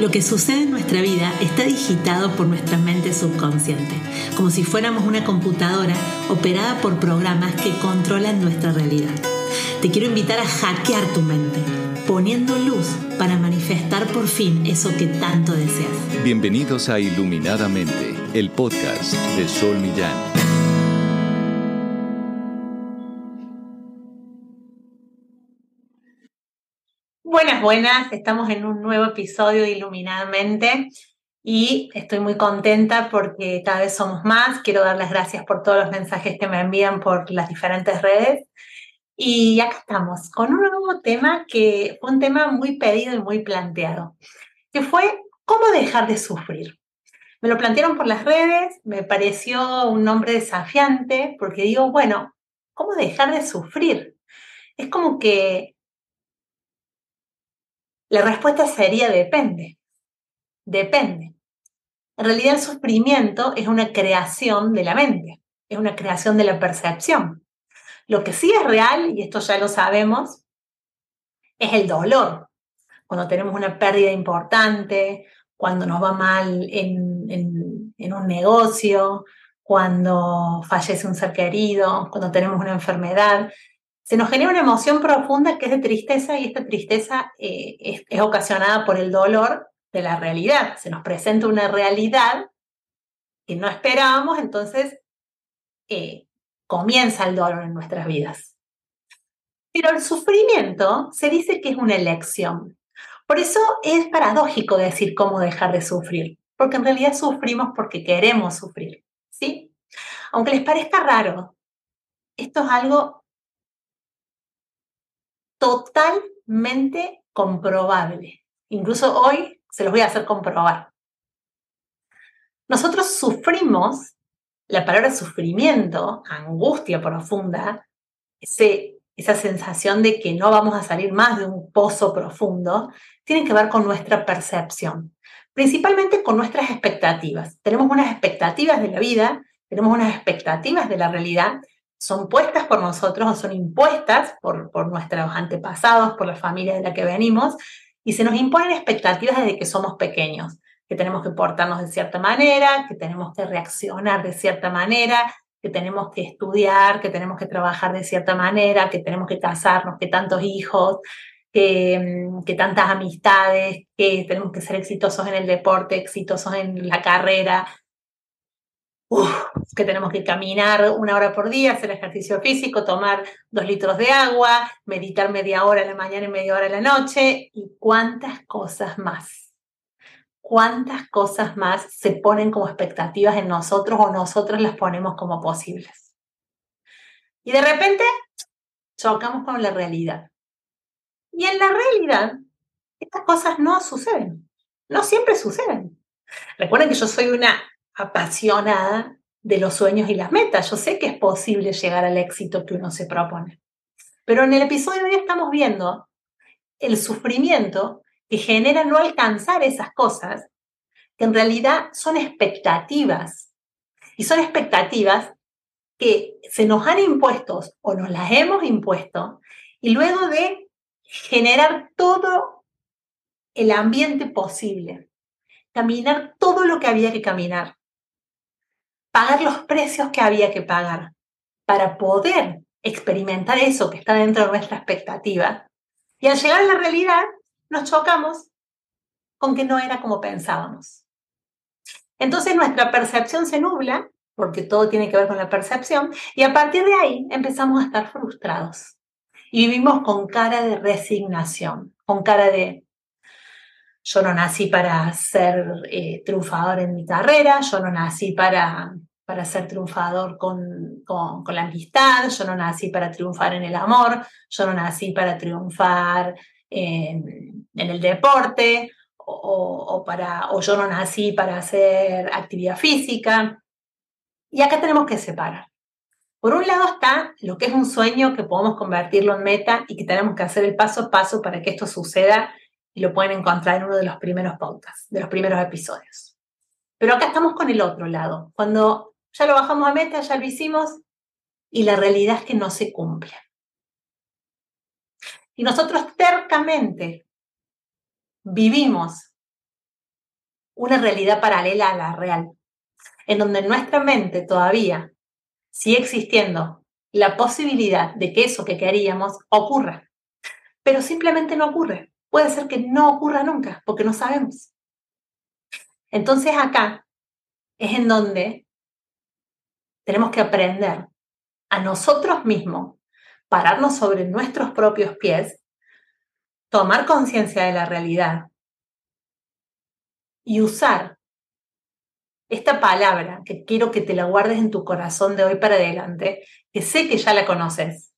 Lo que sucede en nuestra vida está digitado por nuestra mente subconsciente, como si fuéramos una computadora operada por programas que controlan nuestra realidad. Te quiero invitar a hackear tu mente, poniendo luz para manifestar por fin eso que tanto deseas. Bienvenidos a Iluminadamente, el podcast de Sol Millán. Buenas, buenas. Estamos en un nuevo episodio de Iluminadamente y estoy muy contenta porque cada vez somos más. Quiero dar las gracias por todos los mensajes que me envían por las diferentes redes. Y acá estamos con un nuevo tema que fue un tema muy pedido y muy planteado, que fue cómo dejar de sufrir. Me lo plantearon por las redes, me pareció un nombre desafiante porque digo, bueno, ¿cómo dejar de sufrir? Es como que la respuesta sería depende. Depende. En realidad el sufrimiento es una creación de la mente, es una creación de la percepción. Lo que sí es real, y esto ya lo sabemos, es el dolor. Cuando tenemos una pérdida importante, cuando nos va mal en, en un negocio, cuando fallece un ser querido, cuando tenemos una enfermedad, se nos genera una emoción profunda que es de tristeza y esta tristeza eh, es, ocasionada por el dolor de la realidad. Se nos presenta una realidad que no esperábamos, entonces eh, comienza el dolor en nuestras vidas. Pero el sufrimiento se dice que es una elección. Por eso es paradójico decir cómo dejar de sufrir, porque en realidad sufrimos porque queremos sufrir, ¿sí? Aunque les parezca raro, esto es algo totalmente comprobable. Incluso hoy se los voy a hacer comprobar. Nosotros sufrimos, la palabra sufrimiento, angustia profunda, esa sensación de que no vamos a salir más de un pozo profundo, tiene que ver con nuestra percepción, principalmente con nuestras expectativas. Tenemos unas expectativas de la vida, tenemos unas expectativas de la realidad son puestas por nosotros o son impuestas por, por nuestros antepasados, por la familia de la que venimos, y se nos imponen expectativas desde que somos pequeños, que tenemos que portarnos de cierta manera, que tenemos que reaccionar de cierta manera, que tenemos que estudiar, que tenemos que trabajar de cierta manera, que tenemos que casarnos, que tantos hijos, que, mm, que tantas amistades, que tenemos que ser exitosos en el deporte, exitosos en la carrera, que tenemos que caminar una hora por día, hacer ejercicio físico, tomar dos litros de agua, meditar media hora en la mañana y media hora en la noche, y cuántas cosas más. Cuántas cosas más se ponen como expectativas en nosotros o nosotros las ponemos como posibles. Y de repente chocamos con la realidad. Y en la realidad, estas cosas no suceden. No siempre suceden. Recuerden que yo soy una apasionada de los sueños y las metas. Yo sé que es posible llegar al éxito que uno se propone. Pero en el episodio de hoy estamos viendo el sufrimiento que genera no alcanzar esas cosas, que en realidad son expectativas. Y son expectativas que se nos han impuesto o nos las hemos impuesto, y luego de generar todo el ambiente posible, caminar todo lo que había que caminar, pagar los precios que había que pagar para poder experimentar eso que está dentro de nuestra expectativa. Y al llegar a la realidad, nos chocamos con que no era como pensábamos. Entonces nuestra percepción se nubla, porque todo tiene que ver con la percepción, y a partir de ahí empezamos a estar frustrados. Y vivimos con cara de resignación, con cara de, yo no nací para ser eh, triunfador en mi carrera, yo no nací para, para ser triunfador con, con, la amistad, yo no nací para triunfar en el amor, yo no nací para triunfar en, el deporte, o, para, o yo no nací para hacer actividad física. Y acá tenemos que separar. Por un lado está lo que es un sueño que podemos convertirlo en meta y que tenemos que hacer el paso a paso para que esto suceda lo pueden encontrar en uno de los primeros podcasts, de los primeros episodios. Pero acá estamos con el otro lado, cuando ya lo bajamos a meta, ya lo hicimos y la realidad es que no se cumple. Y nosotros tercamente vivimos una realidad paralela a la real, en donde nuestra mente todavía sigue existiendo la posibilidad de que eso que queríamos ocurra, pero simplemente no ocurre. Puede ser que no ocurra nunca, porque no sabemos. Entonces acá es en donde tenemos que aprender a nosotros mismos, pararnos sobre nuestros propios pies, tomar conciencia de la realidad y usar esta palabra que quiero que te la guardes en tu corazón de hoy para adelante, que sé que ya la conoces,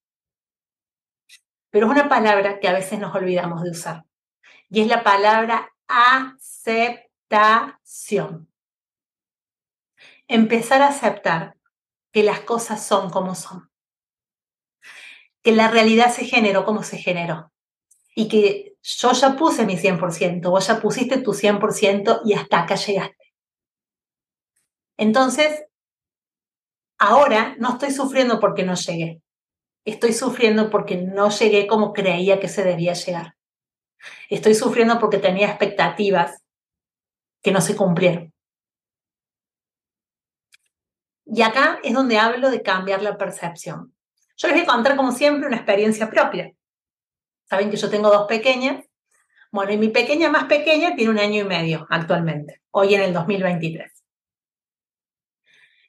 pero es una palabra que a veces nos olvidamos de usar. Y es la palabra aceptación. Empezar a aceptar que las cosas son como son. Que la realidad se generó como se generó. Y que yo ya puse mi 100%, vos ya pusiste tu 100% y hasta acá llegaste. Entonces, ahora no estoy sufriendo porque no llegué. Estoy sufriendo porque no llegué como creía que se debía llegar. Estoy sufriendo porque tenía expectativas que no se cumplieron. Y acá es donde hablo de cambiar la percepción. Yo les voy a contar, como siempre, una experiencia propia. Saben que yo tengo dos pequeñas. Bueno, y mi pequeña más pequeña tiene un año y medio actualmente, hoy en el 2023.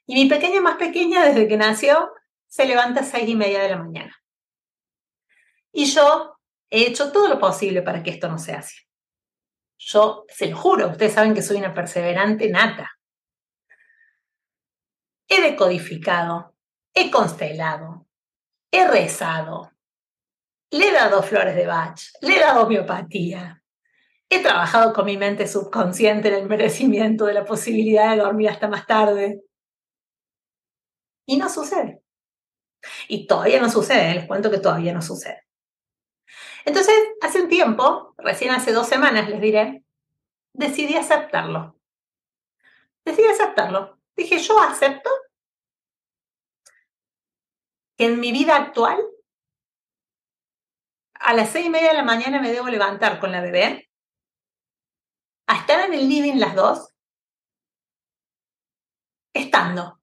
Y mi pequeña más pequeña, desde que nació, se levanta a seis y media de la mañana. Y yo he hecho todo lo posible para que esto no sea así. Yo se lo juro, ustedes saben que soy una perseverante nata. He decodificado, he constelado, he rezado, le he dado flores de Bach, le he dado homeopatía, he trabajado con mi mente subconsciente en el merecimiento de la posibilidad de dormir hasta más tarde, y no sucede. Y todavía no sucede, les cuento que todavía no sucede. Entonces, hace un tiempo, recién hace dos semanas les diré, decidí aceptarlo. Decidí aceptarlo. Dije, yo acepto que en mi vida actual, a las seis y media de la mañana me debo levantar con la bebé, a estar en el living las dos, estando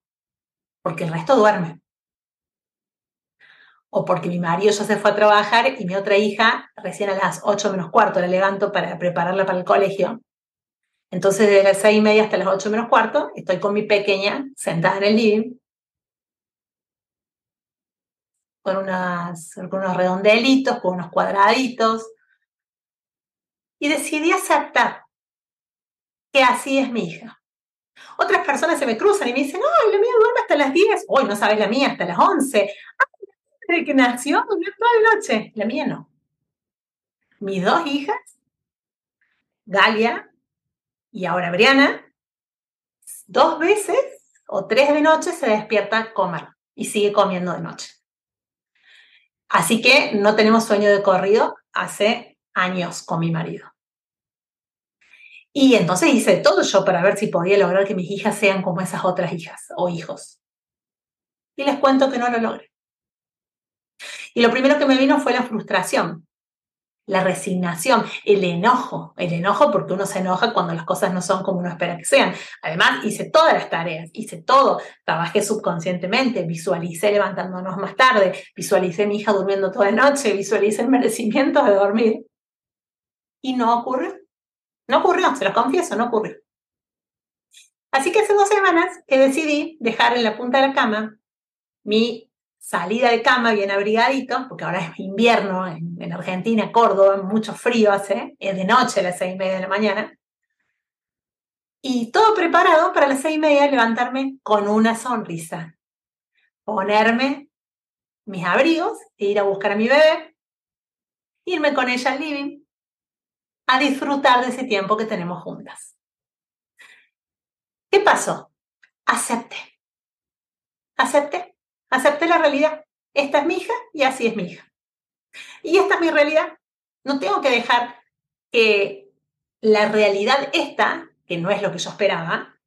porque el resto duerme. O porque mi marido ya se fue a trabajar y mi otra hija recién a las 8 menos cuarto la levanto para prepararla para el colegio. Entonces, desde las 6 y media hasta las 8 menos cuarto, estoy con mi pequeña sentada en el living, con, unas, con unos redondelitos, con unos cuadraditos. Y decidí aceptar que así es mi hija. Otras personas se me cruzan y me dicen, ay, la mía duerme hasta las 10. Hoy no sabes la mía, hasta las 11. Que nació, durmió toda la noche. La mía no. Mis dos hijas, Galia y ahora Briana, dos veces o tres de noche se despierta a comer y sigue comiendo de noche. Así que no tenemos sueño de corrido hace años con mi marido. Y entonces hice todo yo para ver si podía lograr que mis hijas sean como esas otras hijas o hijos. Y les cuento que no lo logré. Y lo primero que me vino fue la frustración, la resignación, el enojo, el enojo porque uno se enoja cuando las cosas no son como uno espera que sean. Además, hice todas las tareas, hice todo, trabajé subconscientemente, visualicé levantándonos más tarde, visualicé mi hija durmiendo toda la noche, visualicé el merecimiento de dormir. Y no ocurrió. No ocurrió, se lo confieso, no ocurrió. Así que hace dos semanas que decidí dejar en la punta de la cama mi salida de cama bien abrigadito, porque ahora es invierno en, Argentina, Córdoba, mucho frío hace, es de noche a las seis y media de la mañana. Y todo preparado para las seis y media levantarme con una sonrisa, ponerme mis abrigos e ir a buscar a mi bebé, irme con ella al living, a disfrutar de ese tiempo que tenemos juntas. ¿Qué pasó? Acepté. Acepté. Acepté la realidad. Esta es mi hija y así es mi hija. Y esta es mi realidad. No tengo que dejar que la realidad esta, que no es lo que yo esperaba,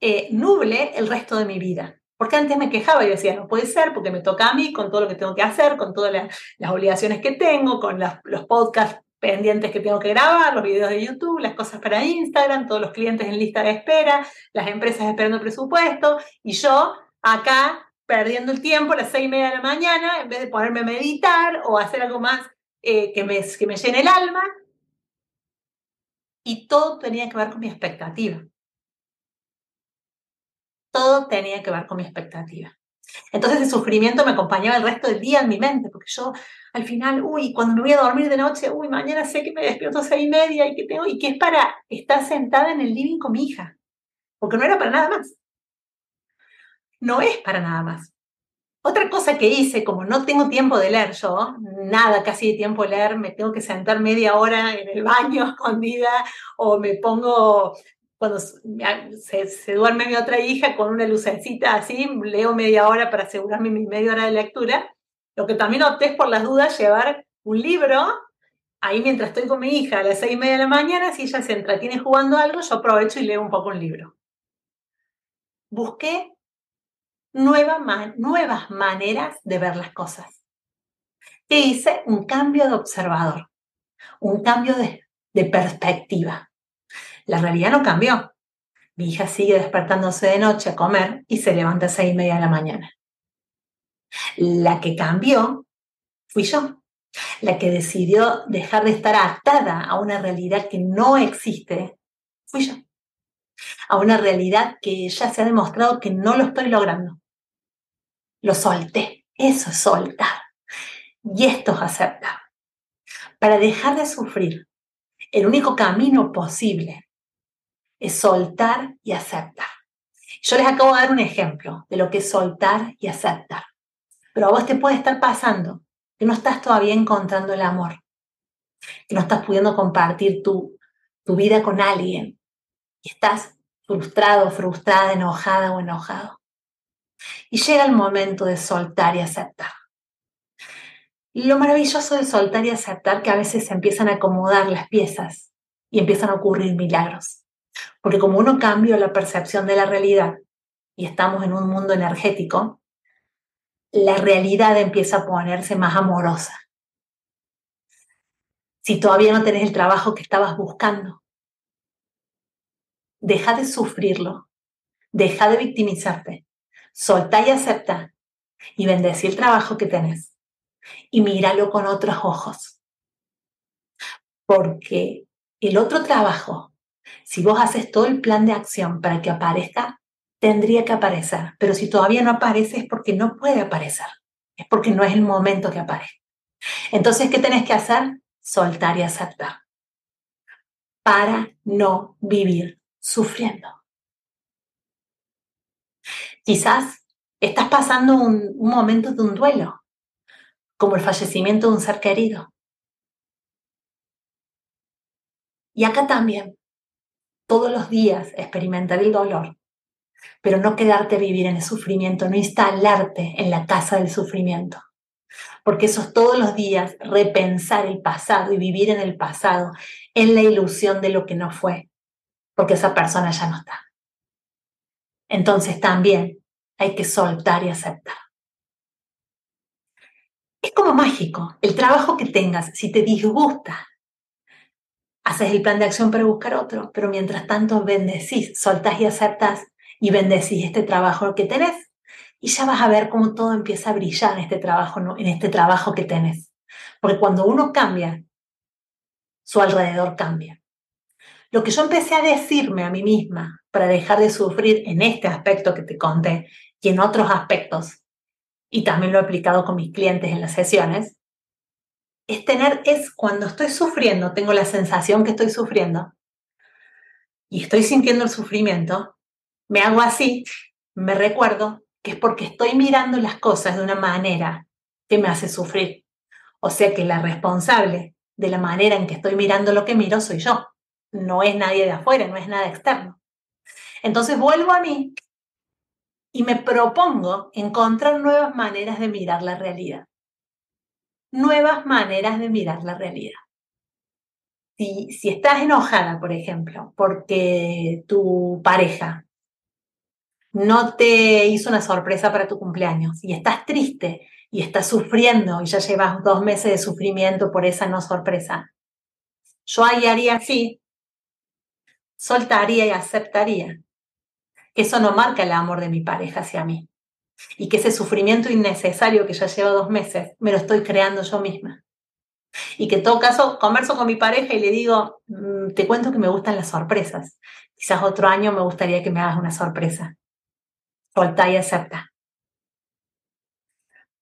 eh, nuble el resto de mi vida. Porque antes me quejaba y decía, no puede ser, porque me toca a mí con todo lo que tengo que hacer, con todas las, obligaciones que tengo, con los podcasts pendientes que tengo que grabar, los videos de YouTube, las cosas para Instagram, todos los clientes en lista de espera, las empresas esperando presupuesto, y yo acá perdiendo el tiempo a las seis y media de la mañana, en vez de ponerme a meditar o hacer algo más eh, que, me, que me llene el alma. Y todo tenía que ver con mi expectativa. Todo tenía que ver con mi expectativa. Entonces el sufrimiento me acompañaba el resto del día en mi mente, porque yo al final, uy, cuando me voy a dormir de noche, uy, mañana sé que me despierto a seis y media y que tengo, y que es para estar sentada en el living con mi hija, porque no era para nada más. No es para nada más. Otra cosa que hice, como no tengo tiempo de leer yo, nada casi de tiempo de leer, me tengo que sentar media hora en el baño escondida o me pongo cuando se, duerme mi otra hija con una lucecita así, leo media hora para asegurarme mi media hora de lectura. Lo que también opté es por las dudas llevar un libro, ahí mientras estoy con mi hija a las seis y media de la mañana, si ella se entretiene jugando algo, yo aprovecho y leo un poco un libro. Busqué nuevas maneras de ver las cosas. ¿Qué hice? Un cambio de observador, un cambio de perspectiva. La realidad no cambió. Mi hija sigue despertándose de noche a comer y se levanta a seis y media de la mañana. La que cambió fui yo, la que decidió dejar de estar atada a una realidad que no existe, fui yo. A una realidad que ya se ha demostrado que no lo estoy logrando. Lo solté. Eso es soltar. Y esto es aceptar. Para dejar de sufrir, el único camino posible es soltar y aceptar. Yo les acabo de dar un ejemplo de lo que es soltar y aceptar. Pero a vos te puede estar pasando que no estás todavía encontrando el amor, que no estás pudiendo compartir tu, tu vida con alguien y estás frustrado, frustrada, enojada o enojado. Y llega el momento de soltar y aceptar. lo maravilloso de soltar y aceptar que a veces se empiezan a acomodar las piezas y empiezan a ocurrir milagros. Porque como uno cambia la percepción de la realidad y estamos en un mundo energético, la realidad empieza a ponerse más amorosa. Si todavía no tenés el trabajo que estabas buscando, deja de sufrirlo, deja de victimizarte, soltá y acepta y bendecí el trabajo que tenés y míralo con otros ojos. Porque el otro trabajo si vos haces todo el plan de acción para que aparezca, tendría que aparecer. Pero si todavía no aparece es porque no puede aparecer. Es porque no es el momento que aparezca. Entonces, ¿qué tenés que hacer? Soltar y aceptar. Para no vivir sufriendo. Quizás estás pasando un, momento de un duelo, como el fallecimiento de un ser querido. Y acá también todos los días experimentar el dolor, pero no quedarte a vivir en el sufrimiento, no instalarte en la casa del sufrimiento. Porque eso es todos los días repensar el pasado y vivir en el pasado, en la ilusión de lo que no fue, porque esa persona ya no está. Entonces también hay que soltar y aceptar. Es como mágico. El trabajo que tengas, si te disgusta, haces el plan de acción para buscar otro, pero mientras tanto bendecís, soltás y aceptás y bendecís este trabajo que tenés y ya vas a ver cómo todo empieza a brillar en este trabajo, en este trabajo que tenés. Porque cuando uno cambia, su alrededor cambia. Lo que yo empecé a decirme a mí misma para dejar de sufrir en este aspecto que te conté y en otros aspectos, y también lo he aplicado con mis clientes en las sesiones, es tener, es cuando estoy sufriendo, tengo la sensación que estoy sufriendo y estoy sintiendo el sufrimiento, me hago así, me recuerdo que es porque estoy mirando las cosas de una manera que me hace sufrir. O sea que la responsable de la manera en que estoy mirando lo que miro soy yo, no es nadie de afuera, no es nada externo. Entonces vuelvo a mí y me propongo encontrar nuevas maneras de mirar la realidad nuevas maneras de mirar la realidad. Si, si estás enojada, por ejemplo, porque tu pareja no te hizo una sorpresa para tu cumpleaños y estás triste y estás sufriendo y ya llevas dos meses de sufrimiento por esa no sorpresa, yo ahí haría así, soltaría y aceptaría eso no marca el amor de mi pareja hacia mí y que ese sufrimiento innecesario que ya lleva dos meses me lo estoy creando yo misma. Y que en todo caso converso con mi pareja y le digo, mm, te cuento que me gustan las sorpresas. Quizás otro año me gustaría que me hagas una sorpresa. Solta y acepta.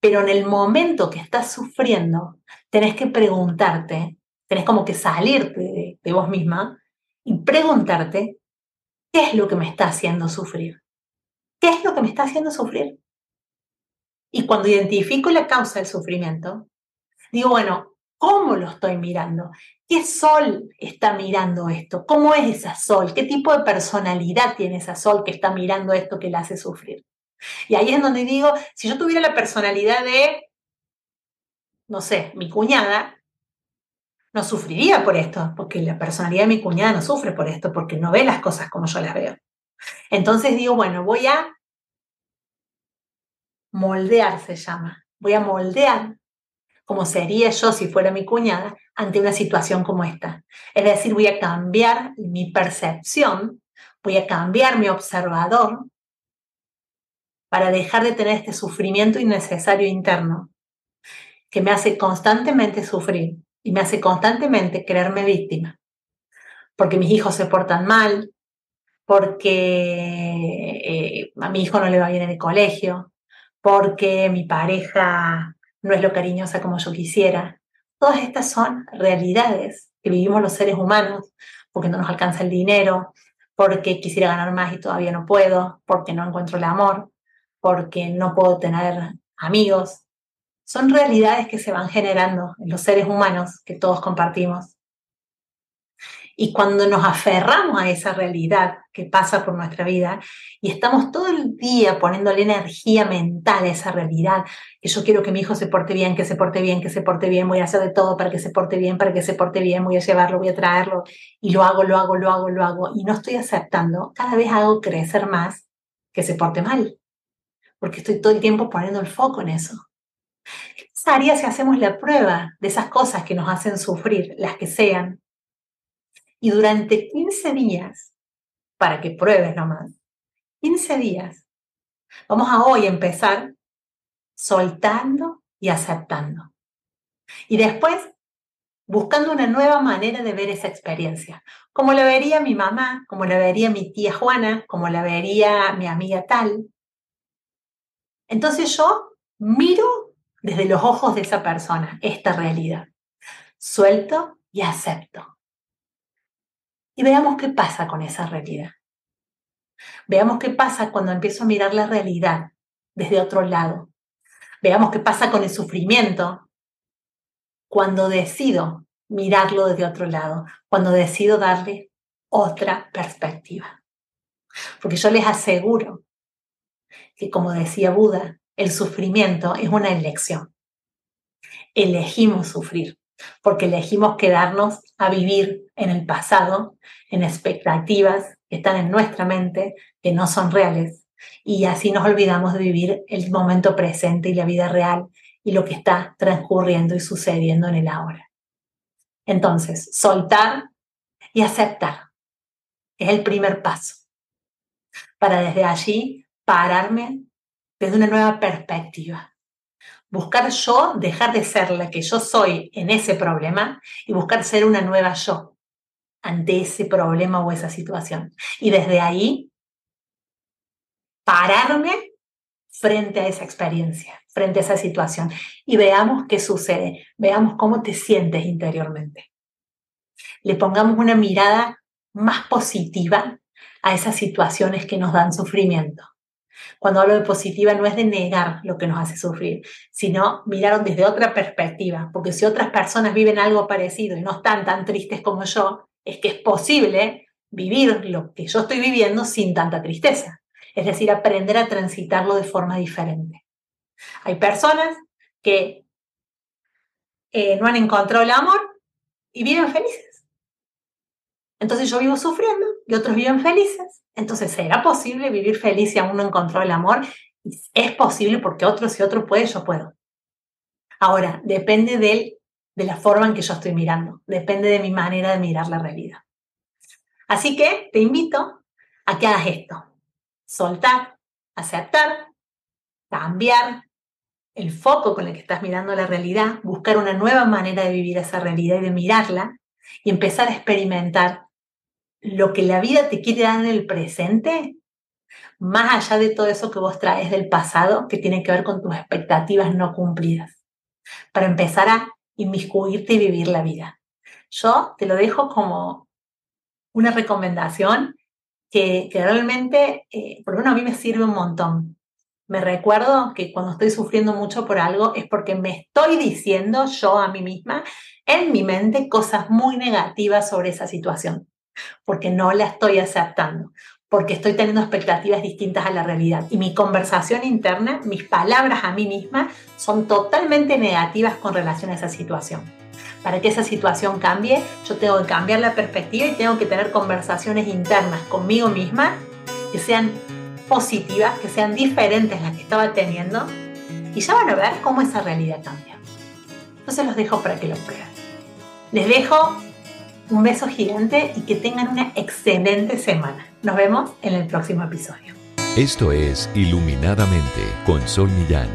Pero en el momento que estás sufriendo, tenés que preguntarte, tenés como que salirte de, de vos misma y preguntarte, ¿qué es lo que me está haciendo sufrir? ¿Qué es lo que me está haciendo sufrir? Y cuando identifico la causa del sufrimiento, digo, bueno, ¿cómo lo estoy mirando? ¿Qué sol está mirando esto? ¿Cómo es esa sol? ¿Qué tipo de personalidad tiene esa sol que está mirando esto que la hace sufrir? Y ahí es donde digo, si yo tuviera la personalidad de, no sé, mi cuñada, no sufriría por esto, porque la personalidad de mi cuñada no sufre por esto, porque no ve las cosas como yo las veo. Entonces digo, bueno, voy a moldear, se llama. Voy a moldear como sería yo si fuera mi cuñada ante una situación como esta. Es decir, voy a cambiar mi percepción, voy a cambiar mi observador para dejar de tener este sufrimiento innecesario interno que me hace constantemente sufrir y me hace constantemente creerme víctima. Porque mis hijos se portan mal, porque eh, a mi hijo no le va bien en el colegio, porque mi pareja no es lo cariñosa como yo quisiera. Todas estas son realidades que vivimos los seres humanos, porque no nos alcanza el dinero, porque quisiera ganar más y todavía no puedo, porque no encuentro el amor, porque no puedo tener amigos. Son realidades que se van generando en los seres humanos que todos compartimos. Y cuando nos aferramos a esa realidad que pasa por nuestra vida y estamos todo el día poniéndole energía mental a esa realidad, que yo quiero que mi hijo se porte bien, que se porte bien, que se porte bien, voy a hacer de todo para que se porte bien, para que se porte bien, voy a llevarlo, voy a traerlo, y lo hago, lo hago, lo hago, lo hago, y no estoy aceptando, cada vez hago crecer más que se porte mal, porque estoy todo el tiempo poniendo el foco en eso. ¿Qué pasaría si hacemos la prueba de esas cosas que nos hacen sufrir, las que sean, y durante 15 días, para que pruebes nomás, 15 días, vamos a hoy empezar soltando y aceptando. Y después buscando una nueva manera de ver esa experiencia, como la vería mi mamá, como la vería mi tía Juana, como la vería mi amiga tal. Entonces yo miro desde los ojos de esa persona esta realidad. Suelto y acepto y veamos qué pasa con esa realidad. Veamos qué pasa cuando empiezo a mirar la realidad desde otro lado. Veamos qué pasa con el sufrimiento cuando decido mirarlo desde otro lado, cuando decido darle otra perspectiva. Porque yo les aseguro que, como decía Buda, el sufrimiento es una elección. Elegimos sufrir porque elegimos quedarnos a vivir en el pasado, en expectativas que están en nuestra mente, que no son reales, y así nos olvidamos de vivir el momento presente y la vida real y lo que está transcurriendo y sucediendo en el ahora. Entonces, soltar y aceptar es el primer paso para desde allí pararme desde una nueva perspectiva buscar yo dejar de ser la que yo soy en ese problema y buscar ser una nueva yo ante ese problema o esa situación. Y desde ahí, pararme frente a esa experiencia, frente a esa situación y veamos qué sucede, veamos cómo te sientes interiormente. Le pongamos una mirada más positiva a esas situaciones que nos dan sufrimiento. Cuando hablo de positiva no es de negar lo que nos hace sufrir, sino mirar desde otra perspectiva, porque si otras personas viven algo parecido y no están tan tristes como yo, es que es posible vivir lo que yo estoy viviendo sin tanta tristeza. Es decir, aprender a transitarlo de forma diferente. Hay personas que eh, no han encontrado el amor y viven felices. Entonces yo vivo sufriendo y otros viven felices entonces, ¿será posible vivir feliz si aún no encontró el amor? Es posible porque otro, si otro puede, yo puedo. Ahora, depende del de la forma en que yo estoy mirando, depende de mi manera de mirar la realidad. Así que te invito a que hagas esto, soltar, aceptar, cambiar el foco con el que estás mirando la realidad, buscar una nueva manera de vivir esa realidad y de mirarla y empezar a experimentar lo que la vida te quiere dar en el presente, más allá de todo eso que vos traes del pasado, que tiene que ver con tus expectativas no cumplidas, para empezar a inmiscuirte y vivir la vida. Yo te lo dejo como una recomendación que, realmente, eh, por lo menos a mí me sirve un montón. Me recuerdo que cuando estoy sufriendo mucho por algo es porque me estoy diciendo yo a mí misma en mi mente cosas muy negativas sobre esa situación, porque no la estoy aceptando, porque estoy teniendo expectativas distintas a la realidad. Y mi conversación interna, mis palabras a mí misma, son totalmente negativas con relación a esa situación. Para que esa situación cambie, yo tengo que cambiar la perspectiva y tengo que tener conversaciones internas conmigo misma que sean positivas, que sean diferentes las que estaba teniendo. Y ya van a ver cómo esa realidad cambia. Entonces los dejo para que lo prueben. Les dejo un beso gigante y que tengan una excelente semana. Nos vemos en el próximo episodio. Esto es Iluminadamente con Sol Millán.